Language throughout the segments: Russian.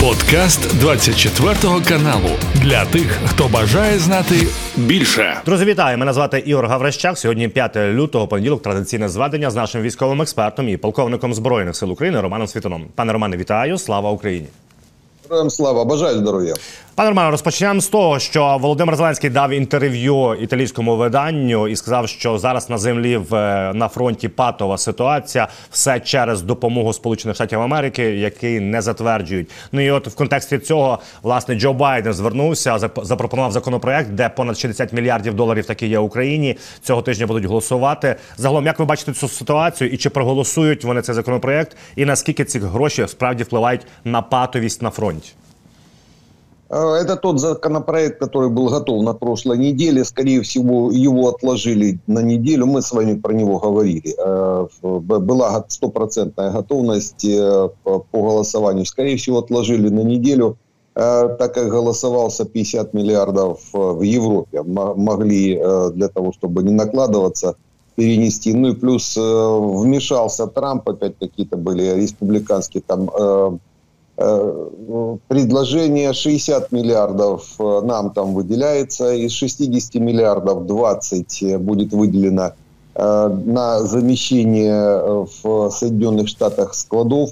Подкаст 24 каналу для тих, хто бажає знати більше. Друзі, вітаю! Мене звати Ігор Гаврищак. Сьогодні 5 лютого, понеділок, традиційне зведення з нашим військовим експертом і полковником збройних сил України Романом Світоном. Пане Романе, вітаю! Слава Україні! Героям слава, бажаю здоров'я. Пане Романе, розпочнемо з того, що Володимир Зеленський дав інтерв'ю італійському виданню і сказав, що зараз на землі в на фронті патова ситуація, все через допомогу Сполучених Штатів Америки, які не затверджують. Ну і от в контексті цього власне Джо Байден звернувся, запропонував законопроект, де понад 60 мільярдів доларів таки є Україні. Цього тижня будуть голосувати. Загалом, як ви бачите цю ситуацію, і чи проголосують вони цей законопроект, і наскільки ці гроші справді впливають на патовість на фронті? Э, это тот законопроект, который был готов на прошлой неделе. Скорее всего, его отложили на неделю. Мы с вами про него говорили. Э, была стопроцентная готовность э, по голосованию. Скорее всего, отложили на неделю, так как голосовался 50 миллиардов в Европе. Могли для того, чтобы не накладываться, перенести. Ну и плюс вмешался Трамп, опять какие-то были республиканские там предложение 60 миллиардов э, нам там выделяется, из 60 миллиардов 20 э, будет выделено на замещение в Соединенных Штатах складов,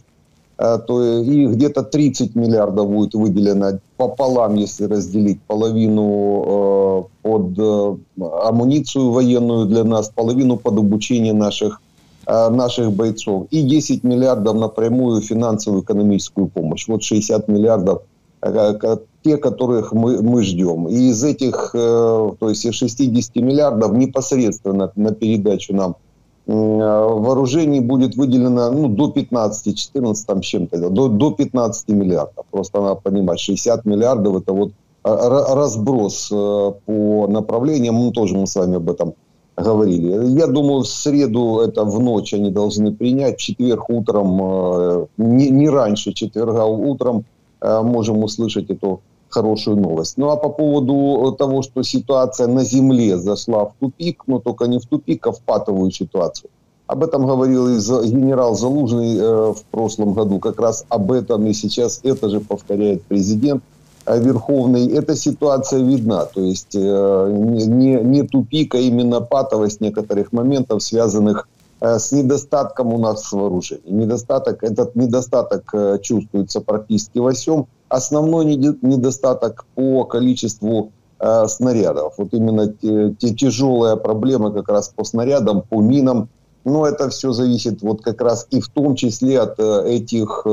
то и где-то 30 миллиардов будет выделено пополам, если разделить половину под амуницию военную для нас, половину под обучение наших Э, наших бойцов и 10 миллиардов напрямую финансовую экономическую помощь. Вот 60 миллиардов э, те, которых мы, мы ждем. И из этих, э, то есть из 60 миллиардов непосредственно на передачу нам вооружений будет выделено ну, до 15, 14 там чем-то, до, до 15 миллиардов. Просто надо понимать, 60 миллиардов это вот разброс по направлениям, мы тоже мы с вами об этом говорили. Я думаю, в среду, это в ночь они должны принять, в четверг утром, э, не, не раньше четверга утром э, можем услышать эту хорошую новость. Ну а по поводу того, что ситуация на земле зашла в тупик, но только не в тупик, а в патовую ситуацию. Об этом говорил и генерал Залужный э, в прошлом году. Как раз об этом и сейчас это же повторяет президент. Верховный, эта ситуация видна. То есть э, не, не тупик, а именно патовость некоторых моментов, связанных э, с недостатком у нас вооружений. Недостаток, этот недостаток э, чувствуется практически во всем. Основной недостаток по количеству снарядов. Вот именно те, те тяжелая проблема как раз по снарядам, по минам. Но это все зависит вот как раз и в том числе от этих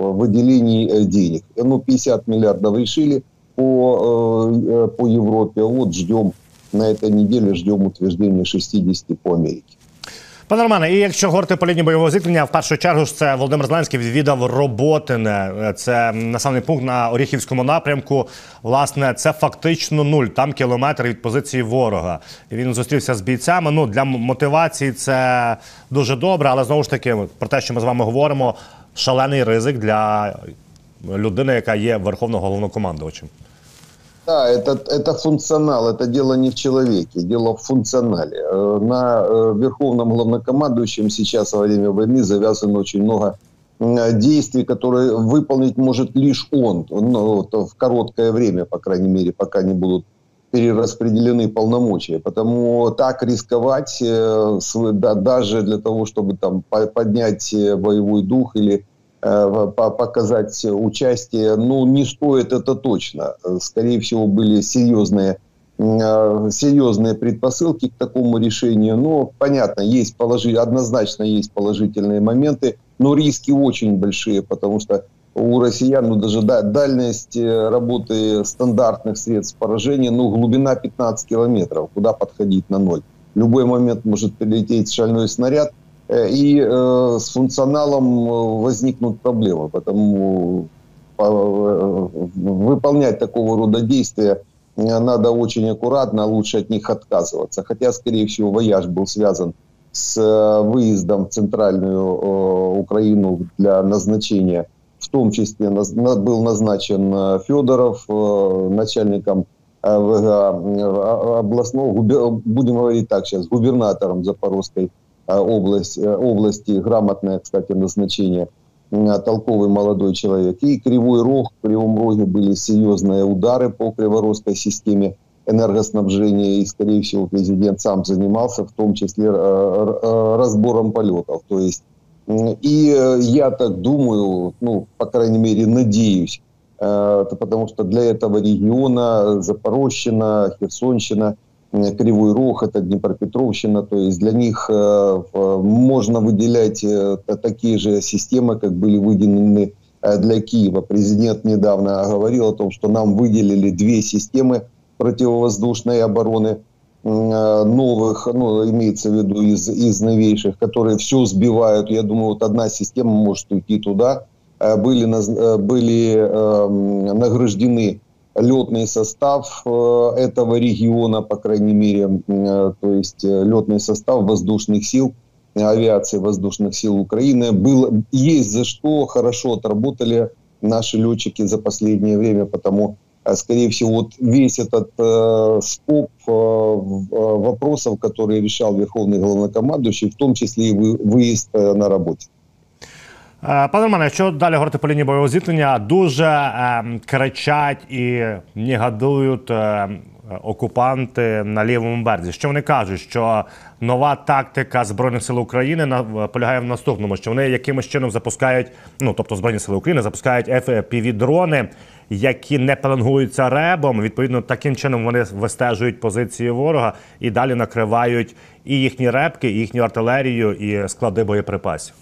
выделений э, денег. Ну, 50 миллиардов решили по, э, по Европе. Вот ждем на этой неделе, ждем утверждения 60 по Америке. Пане Романе, і якщо говорити по лінії бойового зіткнення, в першу чергу це Володимир Зеленський відвідав Роботине. Це населений пункт на Оріхівському напрямку. Власне, це фактично нуль. Там кілометр від позиції ворога. І Він зустрівся з бійцями. Ну для мотивації це дуже добре, але знову ж таки про те, що ми з вами говоримо, шалений ризик для людини, яка є верховним головнокомандувачем. Да, это, это функционал, это дело не в человеке, дело в функционале. Э, на э, верховном главнокомандующем сейчас во время войны завязано очень много действий, которые выполнить может лишь он, ну, в короткое время, по крайней мере, пока не будут перераспределены полномочия. Потому так рисковать, э, даже для того, чтобы там поднять боевой дух или показать участие, ну, не стоит это точно. Скорее всего, были серьезные, э, серьезные предпосылки к такому решению. Но, понятно, есть положи... однозначно есть положительные моменты, но риски очень большие, потому что у россиян ну, даже дальность э, работы стандартных средств поражения, ну, глубина 15 километров, куда подходить на ноль. В любой момент может прилететь шальной снаряд, Э, и э, с функционалом э, возникнут проблемы. Поэтому выполнять такого рода действия надо очень аккуратно, лучше от них отказываться. Хотя, скорее всего, вояж был связан с выездом в центральную Украину для назначения, в том числе был назначен Федоров начальником областного, будем говорить так сейчас, губернатором Запорожской область, области, грамотное, кстати, назначение. толковый молодой человек. И Кривой Рог, в Кривом Роге были серьезные удары по Криворожской системе энергоснабжения, и, скорее всего, президент сам занимался, в том числе э, э, разбором полетов. То есть, и э, я так думаю, ну, по крайней мере, надеюсь, потому что для этого региона Запорожщина, Херсонщина, Кривой Рог, это Днепропетровщина, то есть для них можно выделять такие же системы, как были выделены для Киева. Президент недавно говорил о том, что нам выделили две системы противовоздушной обороны новых, ну, имеется в виду из, из новейших, которые все сбивают. Я думаю, вот одна система может уйти туда. Э, были, э, были э, награждены летный состав э, этого региона, по крайней мере, э, то есть летный состав воздушных сил, авиации воздушных сил Украины. Был, есть за что хорошо отработали наши летчики за последнее время, потому скорее всего, вот весь этот э, скоп э, э, вопросов, которые решал Верховный главнокомандующий, в том числе и вы, выезд э, на работе. Е, пане Романе, якщо далі говорити по лінії бойового зіткнення, дуже е, кричать і негодують е, окупанти на лівому березі. Що вони кажуть, що нова тактика збройних сил України на полягає в наступному, що вони якимось чином запускають, ну тобто збройні сили України запускають fpv дрони які не пеленгуються ребом. Відповідно, таким чином вони вистежують позиції ворога і далі накривають і їхні репки, і їхню артилерію, і склади боєприпасів.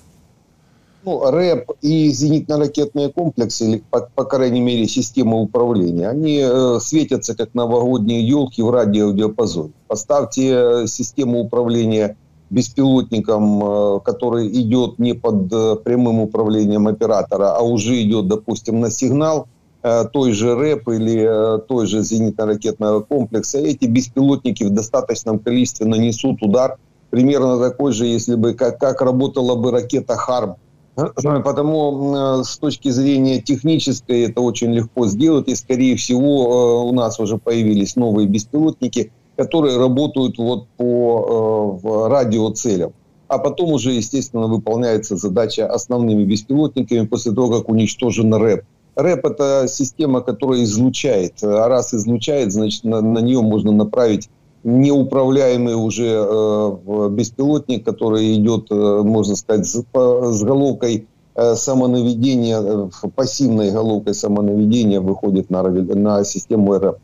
Ну, РЭП и зенитно-ракетные комплексы, или, по, по крайней мере, система управления, они э, светятся как новогодние елки в радиодиапазоне. Поставьте э, систему управления беспилотником, э, который идет не под э, прямым управлением оператора, а уже идет, допустим, на сигнал э, той же РЭП или э, той же зенитно-ракетного комплекса, эти беспилотники в достаточном количестве нанесут удар, примерно такой же, если бы, как, как работала бы ракета «Харм», Потому с точки зрения технической это очень легко сделать. И, скорее всего, э, у нас уже появились новые беспилотники, которые работают вот по э, радиоцелям. А потом уже, естественно, выполняется задача основными беспилотниками после того, как уничтожен РЭП. РЭП – это система, которая излучает. А раз излучает, значит, на, на нее можно направить неуправляемый уже э, беспилотник, который идет, э, можно сказать, с, с головкой э, самонаведения, э, пассивной головкой самонаведения выходит на, на систему РФ.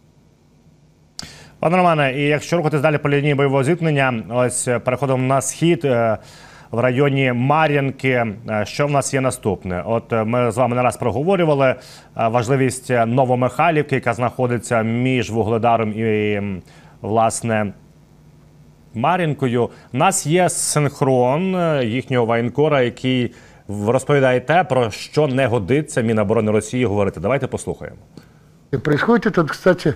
Пане Романе, і якщо рухатись далі по лінії бойового зіткнення, ось переходимо на схід в районі Мар'янки. Що в нас є наступне? От ми з вами не раз проговорювали важливість Новомихайлівки, яка знаходиться між Вугледаром і власне. Марінкою у нас є синхрон е, їхнього воєнкора, який розповідає те, про що не годиться Міноборони Росії говорити. Давайте послухаємо. Происходит это, кстати,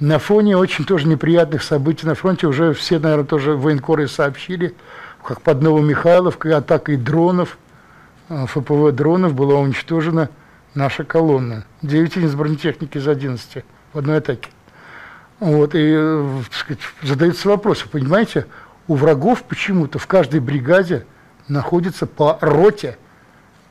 на фоне очень тоже неприятных событий на фронте. Уже все, наверное, тоже военкоры сообщили, как под Новомихайловкой атакой дронов, ФПВ дронов была уничтожена наша колонна. 9 единиц бронетехники из 11 в одной атаке. Вот, и э, сказать, задается вопрос, понимаете, у врагов почему-то в каждой бригаде находится по роте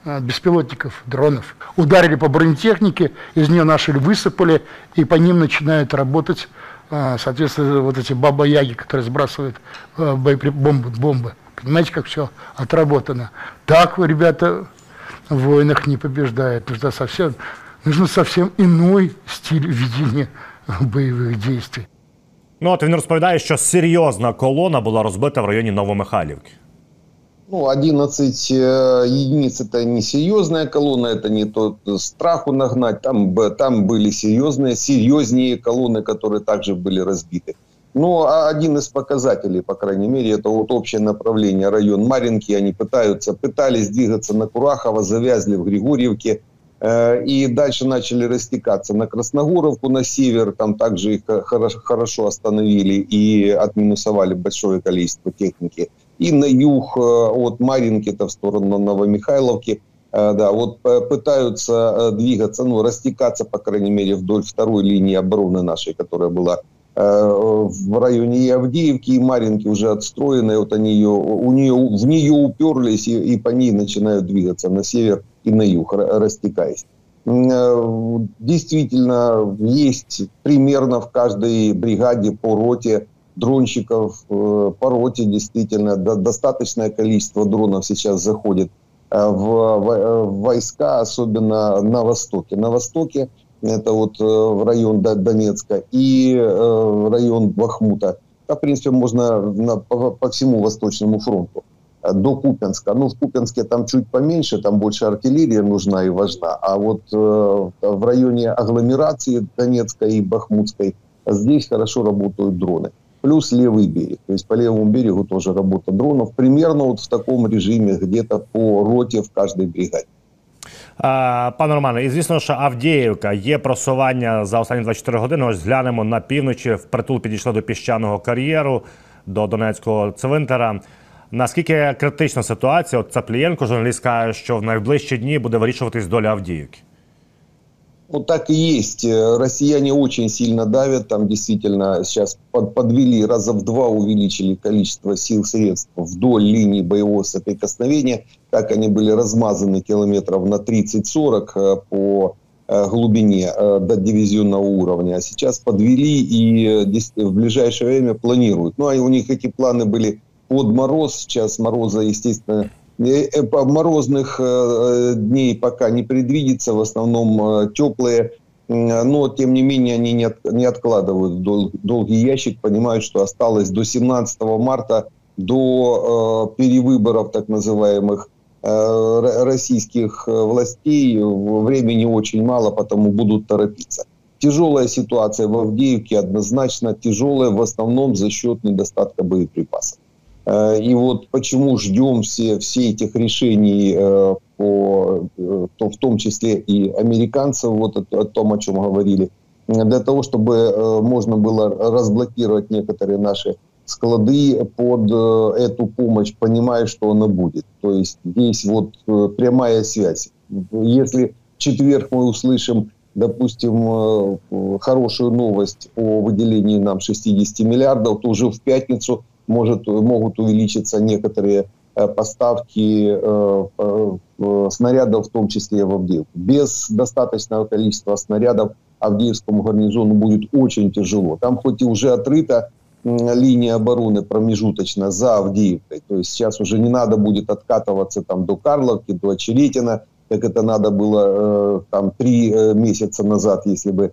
э, беспилотников, дронов. Ударили по бронетехнике, из нее наши высыпали, и по ним начинают работать, э, соответственно, вот эти баба-яги, которые сбрасывают бомбы, бомбы. Понимаете, как все отработано. Так, ребята, в войнах не побеждают. Нужно совсем, нужно совсем иной стиль ведения бойових дій. Ну от він розповідає, що серйозна колона була розбита в районі Новомихайлівки. Ну, 11 э, единиц это не серьезная колонна, это не тот страху нагнать. Там, там были серьезные, серьезнее колонны, которые также были разбиты. Но а один из показателей, по крайней мере, это вот общее направление район Маринки. Они пытаются, пытались двигаться на Курахово, завязли в Григорьевке. Э, и дальше начали растекаться на Красногоровку, на север. Там также их хорошо остановили и отминусовали большое количество техники. И на юг э, от Маринки-то в сторону Новомихайловки. Э, да, вот пытаются двигаться, ну, растекаться, по крайней мере, вдоль второй линии обороны нашей, которая была в районе Авдеевки и Маринки уже отстроены, вот они ее, у нее, в нее уперлись и, и по ней начинают двигаться на север и на юг, растекаясь. Действительно, есть примерно в каждой бригаде по роте дронщиков, по роте действительно достаточное количество дронов сейчас заходит в войска, особенно на востоке. На востоке это вот э, в район Донецка, и э, район Бахмута. Да, в принципе, можно по, всему Восточному фронту э, до Купенска. Ну, в Купенске там чуть поменьше, там больше артиллерия нужна и важна. А вот э, в районе агломерации Донецкой и Бахмутской здесь хорошо работают дроны. Плюс левый берег. То есть по левому берегу тоже работа дронов. Примерно вот в таком режиме, где-то по роте в каждой бригаде. Пане Романе, і звісно, що Авдіївка є просування за останні 24 години. Ось глянемо на півночі. Впритул підійшли до піщаного кар'єру, до Донецького цвинтара. Наскільки критична ситуація? От Цаплієнко, журналіст, каже, що в найближчі дні буде вирішуватись доля Авдіївки. Ну, так и есть. Э, россияне очень сильно давят. Там действительно сейчас под, подвели, раза в два увеличили количество сил, средств вдоль линии боевого соприкосновения. Так они были размазаны километров на 30-40 э, по э, глубине до дивизионного уровня. А сейчас подвели и в ближайшее время планируют. Ну, а у них эти планы были под мороз. Сейчас мороза, естественно, Э, э, морозных э, дней пока не предвидится, в основном теплые, но тем не менее они не откладывают долгий ящик, понимают, что осталось до 17 марта, до перевыборов так называемых российских властей времени очень мало, потому будут торопиться. Тяжелая ситуация в Авдеевке однозначно тяжелая в основном за счет недостатка боеприпасов. Э, и вот почему ждем все, все этих решений, э, по, э, то в том числе и американцев, вот о, о том, о чем говорили, для того, чтобы можно было разблокировать некоторые наши склады под эту помощь, понимая, что она будет. То есть здесь вот прямая связь. Если в четверг мы услышим, допустим, хорошую новость о выделении нам 60 миллиардов, то уже в пятницу может, могут увеличиться некоторые э, поставки э, э, снарядов, в том числе в Авдеевку. Без достаточного количества снарядов Авдеевскому гарнизону будет очень тяжело. Там хоть и уже отрыта линия обороны промежуточно за Авдеевкой, то есть сейчас уже не надо будет откатываться там до Карловки, до Очеретина, как это надо было там три месяца назад, если бы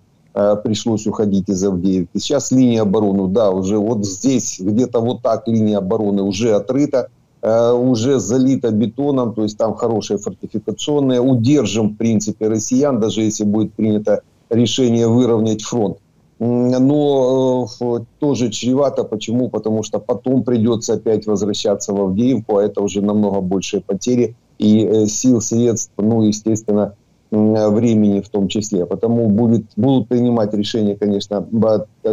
пришлось уходить из Авдеевки. Сейчас линия обороны, да, уже вот здесь, где-то вот так линия обороны уже отрыта, э, уже залита бетоном, то есть там хорошие фортификационные. Удержим, в принципе, россиян, даже если будет принято решение выровнять фронт. Но э, тоже чревато. Почему? Потому что потом придется опять возвращаться в Авдеевку, а это уже намного большие потери и сил, средств, ну, естественно, времени в том числе. Потому будет, будут принимать решения, конечно,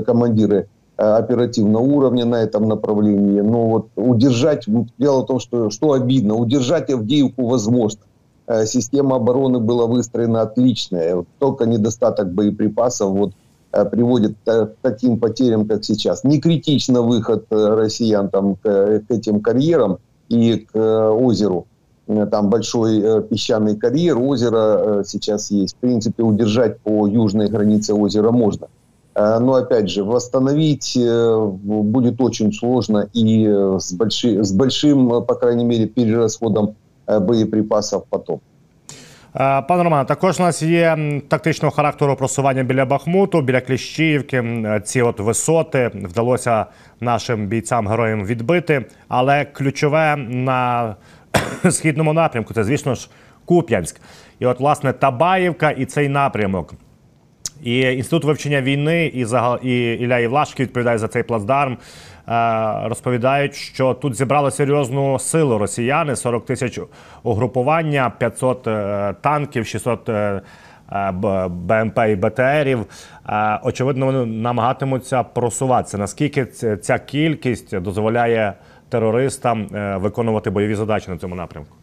командиры э, оперативного уровня на этом направлении. Но вот удержать, дело в том, что, что обидно, удержать Авдеевку возможно. Э, система обороны была выстроена отличная. Только недостаток боеприпасов вот, э, приводит к таким потерям, как сейчас. Не критично выход россиян там, к, к этим карьерам и к озеру Э, там большой э, песчаный карьер, озеро э, сейчас есть. В принципе, удержать по южной границе озера можно. Но, опять же, восстановить будет очень сложно и с, большим, с большим, по крайней мере, перерасходом боєприпасів потом. Пане Роман, також у нас є тактичного характеру просування біля Бахмуту, біля Кліщіївки. Ці от висоти вдалося нашим бійцям-героям відбити. Але ключове на східному напрямку. Це, звісно ж, Куп'янськ. І от, власне, Табаївка і цей напрямок. І інститут вивчення війни і і Ілля Євлашки відповідає за цей плацдарм. Е, розповідають, що тут зібрали серйозну силу росіяни: 40 тисяч угрупування, 500 е, танків, 600 е, БМП і БТРів. Очевидно, вони намагатимуться просуватися. Наскільки ця кількість дозволяє терористам виконувати бойові задачі на цьому напрямку?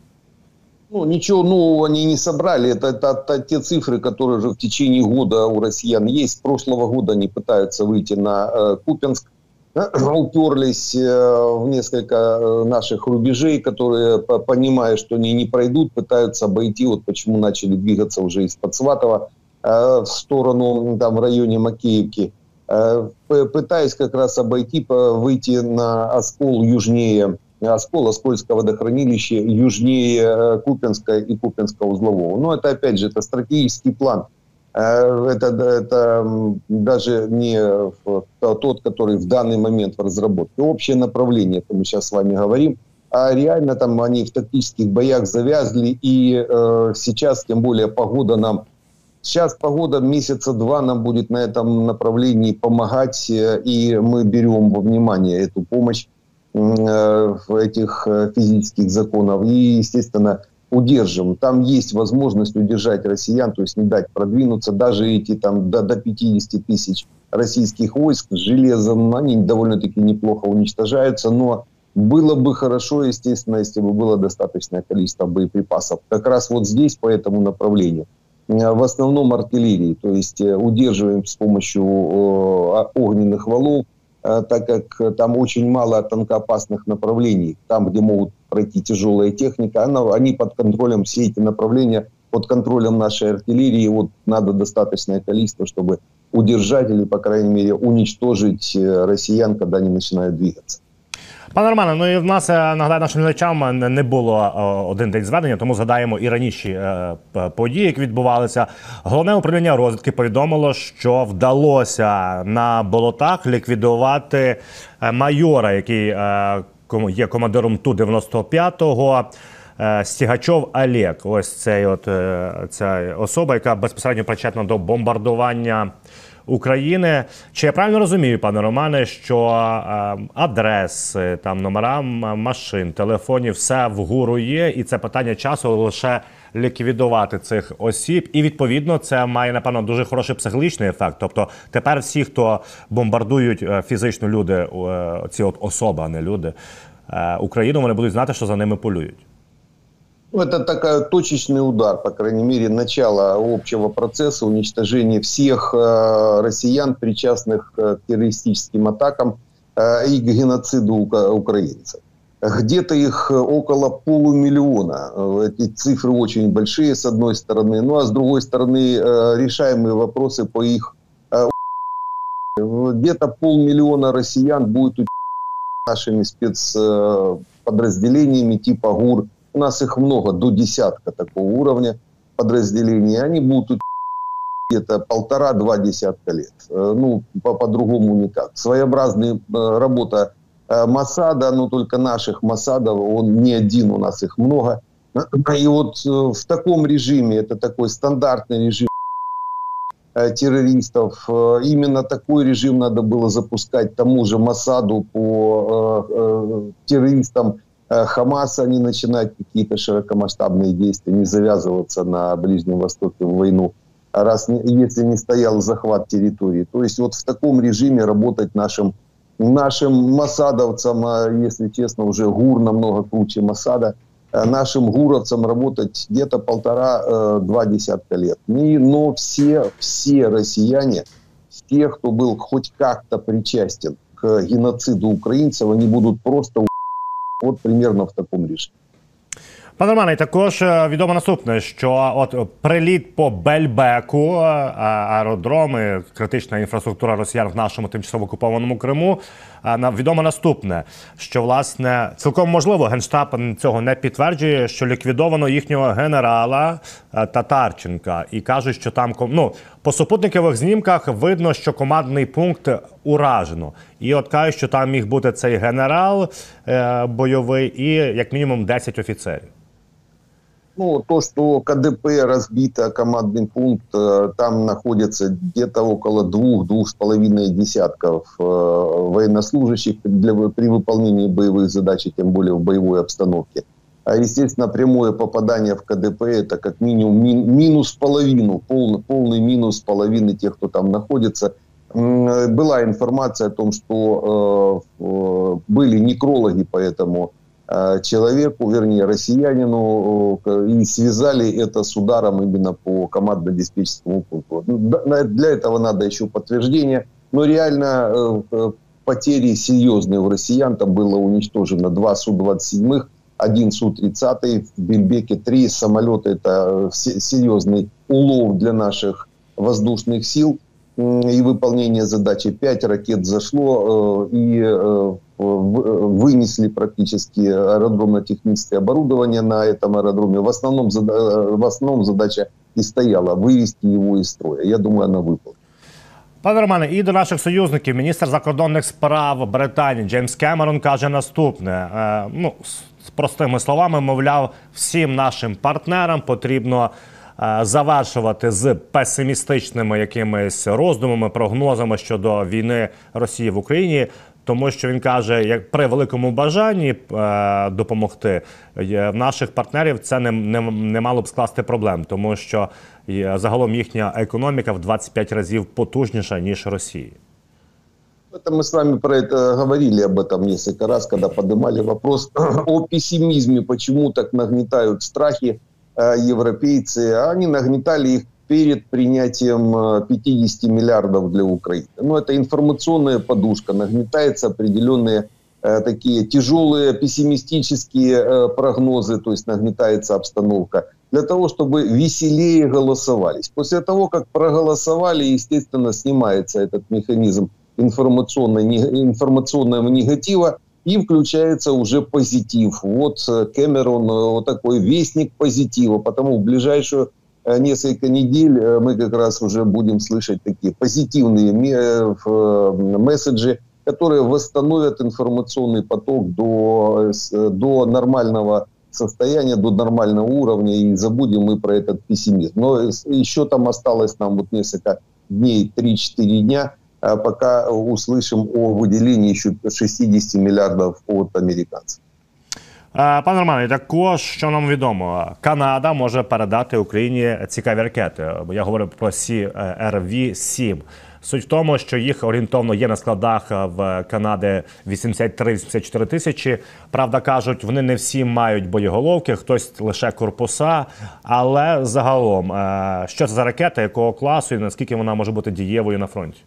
Ну, ничего нового они не собрали. Это, это, это те цифры, которые уже в течение года у россиян есть. С прошлого года они пытаются выйти на э, Купенск. Уперлись э, в несколько э, наших рубежей, которые, понимая, что они не пройдут, пытаются обойти. Вот почему начали двигаться уже из-под Сватова э, в сторону, там, в районе Макеевки. Э, пытаясь как раз обойти, выйти на Оскол южнее Оскол, Оскольское водохранилище южнее э, Купинска и Купинского узлового. Но это, опять же, это стратегический план. Э, это, это даже не тот, который в данный момент в разработке. Общее направление, это мы сейчас с вами говорим. А реально там они в тактических боях завязли. И э, сейчас, тем более, погода нам... Сейчас погода месяца два нам будет на этом направлении помогать. Э, и мы берем во внимание эту помощь Э, этих э, физических законов и, естественно, удержим. Там есть возможность удержать россиян, то есть не дать продвинуться. Даже эти там до, до 50 тысяч российских войск с железом, они довольно-таки неплохо уничтожаются, но было бы хорошо, естественно, если бы было достаточное количество боеприпасов. Как раз вот здесь, по этому направлению. Э, в основном артиллерии, то есть удерживаем с помощью огненных валов, Э, так как там очень мало тонкоопасных направлений, там, где могут пройти тяжелая техника, она, они под контролем, все эти направления под контролем нашей артиллерии, вот надо достаточное количество, чтобы удержать или, по крайней мере, уничтожить э, россиян, когда они начинают двигаться. Пане Романе, ну і в нас е, нагадаю нашим глядачам не було е, один день зведення, тому згадаємо і раніші е, події, які відбувалися. Головне управління розвідки повідомило, що вдалося на болотах ліквідувати майора, який є командиром ту 95-го. Стігачов Олег. Ось цей от ця особа, яка безпосередньо причетна до бомбардування. України. Чи я правильно розумію, пане Романе, що е, адреси, там номера машин, телефонів, все вгору є, і це питання часу лише ліквідувати цих осіб, і відповідно це має напевно дуже хороший психологічний ефект. Тобто тепер всі, хто бомбардують е, фізично люди, е, ці от особи, а не люди Україну, вони будуть знати, що за ними полюють. Ну, это такой точечный удар, по крайней мере, начало общего процесса уничтожения всех э, россиян, причастных э, к террористическим атакам э, и к геноциду украинцев. Где-то их около полумиллиона. Эти цифры очень большие, с одной стороны. Ну, а с другой стороны, решаемые вопросы по их... Где-то полмиллиона россиян будет нашими спецподразделениями типа ГУР, у нас их много, до десятка такого уровня подразделений. Они будут где-то полтора-два десятка лет. Э, ну, по-другому никак. Своеобразная э, работа э, Масада, но только наших Масадов, он не один, у нас их много. И вот в таком режиме, это такой стандартный режим террористов. Именно такой режим надо было запускать тому же Масаду по террористам Хамаса не начинать какие-то широкомасштабные действия, не завязываться на Ближнем Востоке в войну, раз если не стоял захват территории. То есть вот в таком режиме работать нашим, нашим масадовцам, а, если честно, уже ГУР намного круче Масада, э, нашим гуровцам работать где-то полтора-два десятка лет. И, но все, все россияне, все, кто был хоть как-то причастен к геноциду украинцев, они будут просто От примерно в такому рішенні. Пане Романе, також е, відомо наступне, що от приліт по Бельбеку, е, аеродроми, критична інфраструктура росіян в нашому тимчасово окупованому Криму. Е, відомо наступне, що власне цілком можливо генштаб цього не підтверджує, що ліквідовано їхнього генерала Татарченка, і кажуть, що там ну, по супутникових знімках видно, що командний пункт уражено, і от кажуть, що там міг бути цей генерал бойовий і як мінімум 10 офіцерів. Ну, то, что КДП разбито, командный пункт, э, там находится где-то около двух-двух с половиной десятков э, военнослужащих для, при выполнении боевых задач, тем более в боевой обстановке. А, естественно, прямое попадание в КДП – это как минимум мин, минус половину, полный, полный минус половины тех, кто там находится. Была информация о том, что э, были некрологи по этому человеку, вернее, россиянину, и связали это с ударом именно по командно-диспетчерскому пункту. Ну, для этого надо еще подтверждение, но реально потери серьезные у россиян. Там было уничтожено два Су-27, один Су-30, в Бельбеке три самолета. Это серьезный улов для наших воздушных сил и выполнение задачи. Пять ракет зашло э, и э, вынесли практически аэродромно-техническое оборудование на этом аэродроме. В основном, э, в основном задача и стояла вывести его из строя. Я думаю, она выполнена. Пане Романе, і до наших союзників міністр закордонних справ Британії Джеймс Кемерон каже наступне: е, ну з простими словами, мовляв, всім нашим партнерам потрібно. Е, завершувати з песимістичними якимись роздумами, прогнозами щодо війни Росії в Україні, тому що він каже, як при великому бажанні е, допомогти в наших партнерів це не, не, не мало б скласти проблем, тому що загалом їхня економіка в 25 разів потужніша ніж Росії. Это мы с вами про это говорили об этом несколько раз, когда поднимали вопрос о пессимизме, почему так нагнетают страхи э, европейцы. Они нагнетали их перед принятием 50 э, миллиардов для Украины. Но это информационная подушка, нагнетаются определенные э, такие тяжелые пессимистические э, прогнозы, то есть нагнетается обстановка, для того, чтобы веселее голосовались. После того, как проголосовали, естественно, снимается этот механизм информационной, информационного негатива, и включается уже позитив. Вот Кэмерон, вот такой вестник позитива, потому в ближайшую несколько недель э, мы как раз уже будем слышать такие позитивные э, месседжи, которые восстановят информационный поток до, до нормального состояния, до нормального уровня, и забудем мы про этот пессимизм. Но еще там осталось нам вот несколько дней, 3-4 дня, пока услышим о выделении еще 60 миллиардов от американцев. Е, пане Романе, також що нам відомо, Канада може передати Україні цікаві ракети. Я говорю про crv 7 Суть в тому, що їх орієнтовно є на складах в Канади 83-84 тисячі. Правда, кажуть, вони не всі мають боєголовки, хтось лише корпуса. Але загалом, е, що це за ракета, якого класу і наскільки вона може бути дієвою на фронті?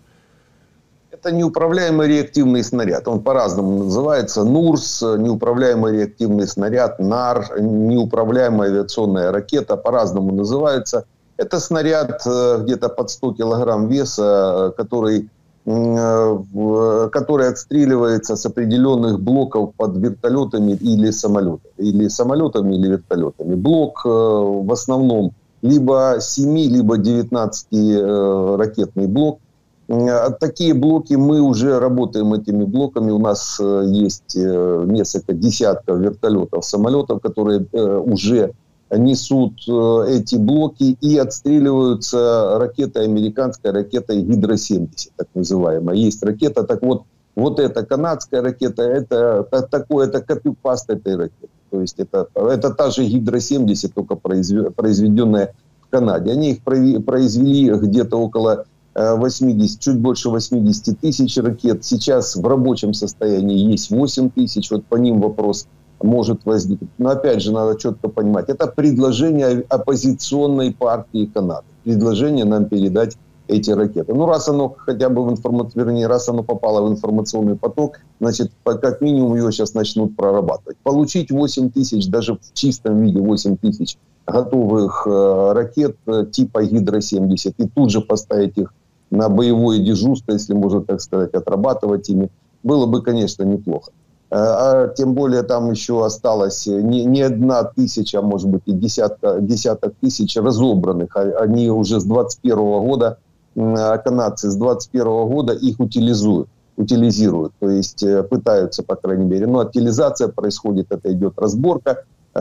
Это неуправляемый реактивный снаряд. Он по-разному называется. НУРС, неуправляемый реактивный снаряд, НАР, неуправляемая авиационная ракета, по-разному называется. Это снаряд э, где-то под 100 килограмм веса, который, э, который отстреливается с определенных блоков под вертолетами или самолетами. Или самолетами, или вертолетами. Блок э, в основном либо 7, либо 19 ракетный блок такие блоки, мы уже работаем этими блоками. У нас э, есть э, несколько десятков вертолетов, самолетов, которые уже несут эти блоки и отстреливаются ракетой, американской ракетой Гидро-70, так называемая. Есть ракета, так вот, вот эта канадская ракета, это такое, это копипаст этой ракеты. То есть это, это та же Гидро-70, только произведенная в Канаде. Они их произвели где-то около 80, чуть больше 80 тысяч ракет. Сейчас в рабочем состоянии есть 8 тысяч. Вот по ним вопрос может возникнуть. Но опять же, надо четко понимать, это предложение оппозиционной партии Канады. Предложение нам передать эти ракеты. Ну, раз оно хотя бы в информационный, вернее, раз оно попало в информационный поток, значит, как минимум ее сейчас начнут прорабатывать. Получить 8 тысяч, даже в чистом виде 8 тысяч готовых э, ракет э, типа Гидро-70 и тут же поставить их на боевое дежурство, если можно так сказать, отрабатывать ими, было бы, конечно, неплохо. Э, а тем более там еще осталось не, не одна тысяча, а может быть и десятка, десяток тысяч разобранных. А они уже с 21 года, а канадцы с 21 года их утилизуют утилизируют, то есть э, пытаются, по крайней мере. Но утилизация происходит, это идет разборка э,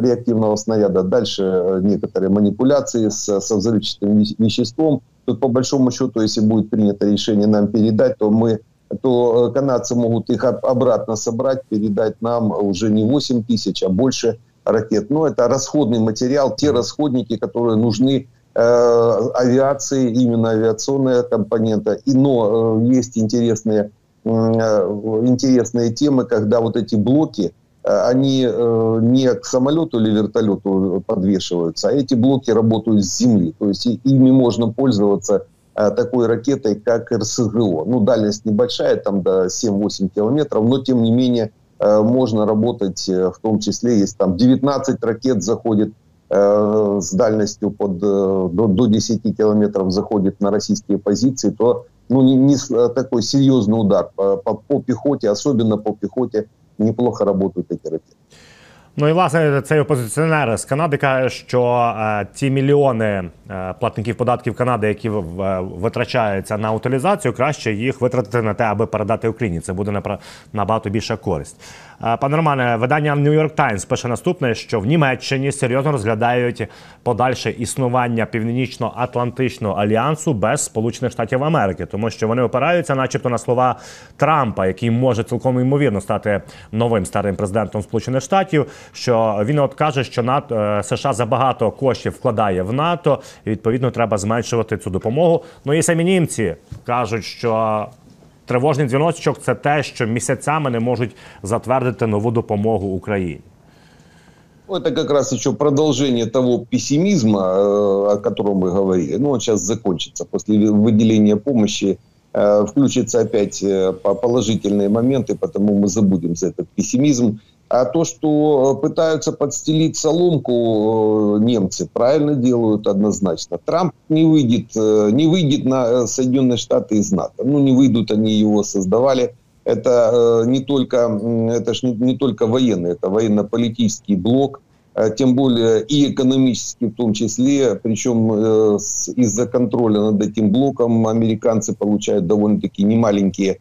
реактивного снаряда. Дальше некоторые манипуляции с, со взрывчатым веществом, Тут по большому счету, если будет принято решение нам передать, то мы то э, канадцы могут их обратно собрать, передать нам уже не 8 тысяч, а больше ракет. Но это расходный материал, те расходники, которые нужны э, авиации, именно авиационная компонента. И, но э, есть интересные, э, интересные темы, когда вот эти блоки, они не к самолету или вертолету подвешиваются, а эти блоки работают с земли. То есть ими можно пользоваться такой ракетой, как РСГО. Ну, дальность небольшая, там до 7-8 километров, но тем не менее можно работать, в том числе, если там 19 ракет заходит Э, с дальностью под, э, до, до 10 километров заходит на российские позиции, то ну, не, не такой серьезный удар по, по, по пехоте, особенно по пехоте, неплохо работают эти ракеты. Ну і власне цей опозиціонер з Канади каже, що е, ті мільйони е, платників податків Канади, які в, в, витрачаються на утилізацію, краще їх витратити на те, аби передати Україні. Це буде набагато більша користь. Пане Романе, видання New York Times пише наступне, що в Німеччині серйозно розглядають подальше існування північно-атлантичного альянсу без Сполучених Штатів Америки, тому що вони опираються, начебто, на слова Трампа, який може цілком ймовірно стати новим старим президентом Сполучених Штатів що він от каже, що НАТО е, США забагато коштів вкладає в НАТО, і відповідно треба зменшувати цю допомогу. Ну і самі німці кажуть, що тривожний дзвіночок це те, що місяцями не можуть затвердити нову допомогу Україні. Ну, это как раз еще продолжение того пессимизма, э, о котором мы говорили. Ну, он сейчас закончится. После выделения помощи э, включатся опять э, положительные моменты, потому мы забудем за этот пессимизм. А то, что э, пытаются подстелить соломку э, немцы, правильно делают однозначно. Трамп не выйдет, э, не выйдет на Соединенные Штаты из НАТО. Ну, не выйдут, они его создавали. Это не только, это ж не, не только военный, это военно-политический блок, тем более и экономический в том числе. Причем из-за контроля над этим блоком американцы получают довольно-таки немаленькие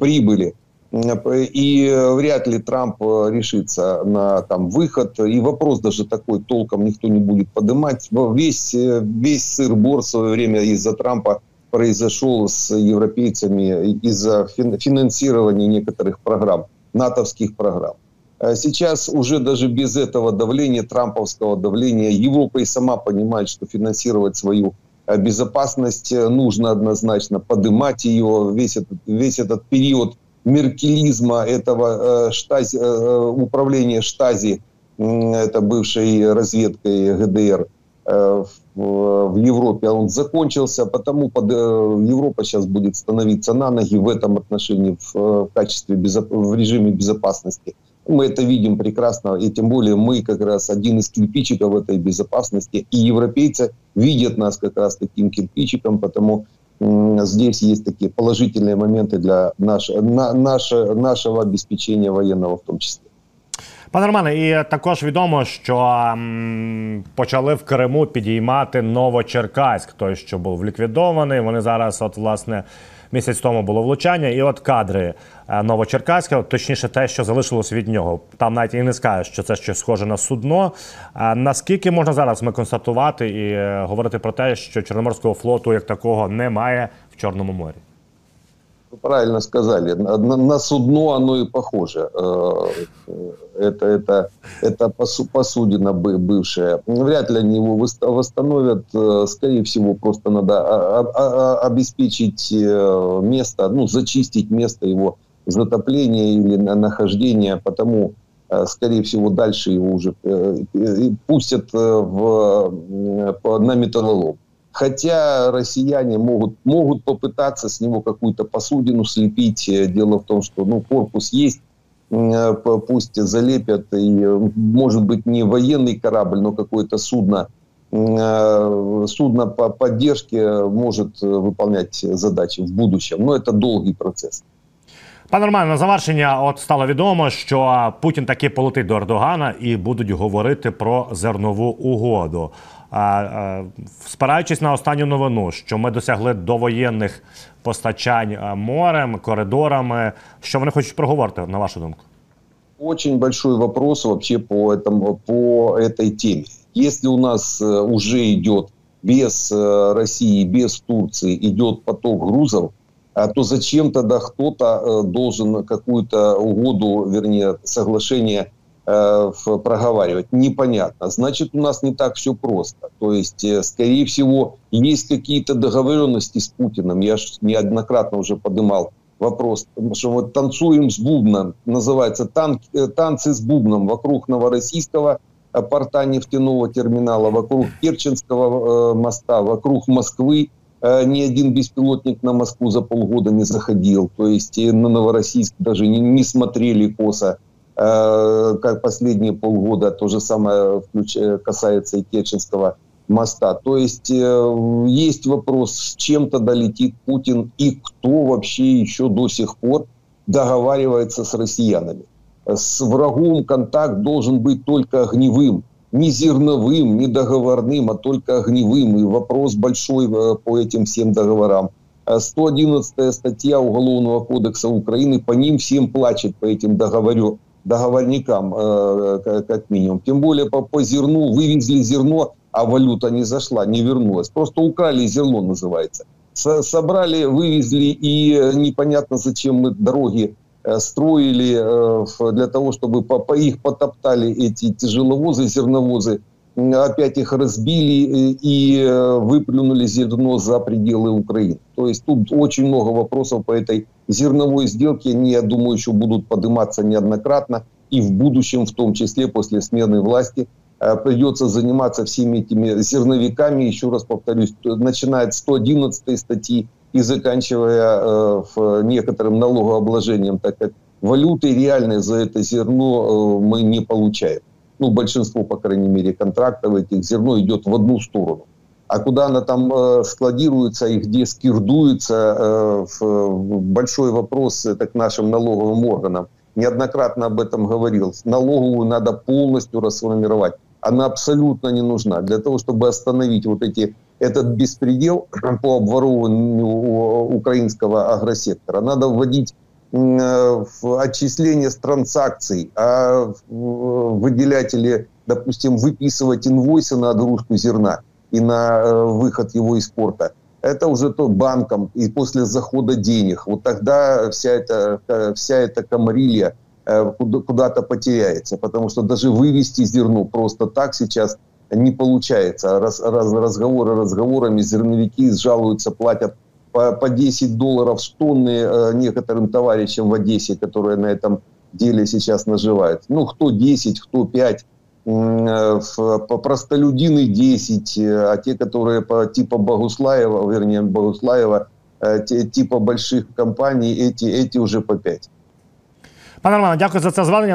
прибыли. И вряд ли Трамп э, решится на там, выход. И вопрос даже такой толком никто не будет поднимать. Весь, э, весь сыр-бор в свое время из-за Трампа произошел с европейцами из-за финансирования некоторых программ, натовских программ. А сейчас уже даже без этого давления, трамповского давления, Европа и сама понимает, что финансировать свою э, безопасность нужно однозначно, поднимать ее. Весь этот, весь этот период меркелизма этого э, штази, э, управления штази, это бывшей разведкой ГДР э, в Европе, он закончился, потому под, Европа сейчас будет становиться на ноги в этом отношении в, в качестве в режиме безопасности. Мы это видим прекрасно, и тем более мы как раз один из кирпичиков этой безопасности, и европейцы видят нас как раз таким кирпичиком, потому здесь есть такие положительные моменты для наш, на, наше, нашего обеспечения военного в том числе. Пане Романе, і також відомо, що м, почали в Криму підіймати Новочеркаськ, той, що був ліквідований. Вони зараз, от власне, місяць тому було влучання, і от кадри е, Новочеркаська, точніше, те, що залишилось від нього. Там навіть і не скажеш, що це щось схоже на судно. Наскільки можна зараз ми констатувати і е, говорити про те, що Чорноморського флоту як такого немає в Чорному морі? Правильно сказали, на, на судно оно и похоже. Э, это, это, это посудина бывшая. Вряд ли они его восстановят. Э, скорее всего, просто надо обеспечить э, место, ну, зачистить место его затопления или нахождения, потому скорее всего, дальше его уже пустят в, на металлолом. Хотя россияне могут, могут попытаться с него какую-то посудину слепить. Дело в том, что ну, корпус есть, э, пусть залепят, и, может быть, не военный корабль, но какое-то судно, э, судно по поддержке может выполнять задачи в будущем. Но это долгий процесс. Пане Романе, на завершення, от стало відомо, що Путін таки полетить до Ердогана і будуть говорити про зернову угоду. Спираючись на останню новину, що ми досягли довоєнних постачань морем, коридорами, що вони хочуть проговорити, на вашу думку? Очень большой вопрос вообще по, этому, по этой теме. Если у нас э, уже идет без э, России, без Турции идет поток грузов, то зачем тогда кто-то э, должен какую-то угоду, вернее, соглашение Э, проговаривать, непонятно. Значит, у нас не так все просто. То есть, э, скорее всего, есть какие-то договоренности с Путиным. Я неоднократно уже поднимал вопрос, что вот танцуем с бубном, называется тан, э, танцы с бубном вокруг Новороссийского э, порта нефтяного терминала, вокруг Керченского моста, вокруг Москвы. Ни один беспилотник на Москву за полгода не заходил. То есть на Новороссийск даже не, не смотрели косо, как последние полгода. То же самое касается и Керченского моста. То есть э, есть вопрос, с чем тогда летит Путин и кто вообще еще до сих пор договаривается с россиянами. С врагом контакт должен быть только огневым, не зерновым, не договорным, а только огневым. И вопрос большой э, по этим всем договорам. 111 э, статья Уголовного кодекса Украины, по ним всем плачет, по этим договорю, договорникам, э, как минимум. Тем более по, по зерну, вывезли зерно а валюта не зашла, не вернулась. Просто украли зерно, называется. Собрали, вывезли, и э, непонятно, зачем мы дороги э, строили для того, чтобы по, по их потоптали эти тяжеловозы, зерновозы, опять их разбили и выплюнули зерно за пределы Украины. То есть тут очень много вопросов по этой зерновой сделке. Они, я думаю, еще будут подниматься неоднократно и в будущем, в том числе после смены власти – Э, придется заниматься всеми этими зерновиками, еще раз повторюсь, начиная с 111 статьи и заканчивая э, некоторым налогообложением, так как валюты реальной за это зерно э, мы не получаем. Ну, большинство, по крайней мере, контрактов этих зерно идет в одну сторону. А куда она там э, складируется и где скирдуется, э, в, большой вопрос это к нашим налоговым органам. Неоднократно об этом говорил. Налоговую надо полностью расформировать она абсолютно не нужна. Для того, чтобы остановить вот эти, этот беспредел по обворовыванию украинского агросектора, надо вводить э, отчисление с транзакций, а выделять или, допустим, выписывать инвойсы на отгрузку зерна и на э, выход его из порта. Это уже то банком и после захода денег. Вот тогда вся эта, вся эта комарилья Э, куда-то потеряется, потому что даже вывести зерно просто так сейчас не получается. Раз, раз, разговоры разговорами, зерновики жалуются, платят по, по 10 долларов с тонны э, некоторым товарищам в Одессе, которые на этом деле сейчас наживают. Ну, кто 10, кто 5, э, по простолюдины 10, а те, которые по типа Богуслаева, вернее, Богуслаева, те, типа больших компаний, эти, эти уже по 5. Пане Романе, дякую за це зведення.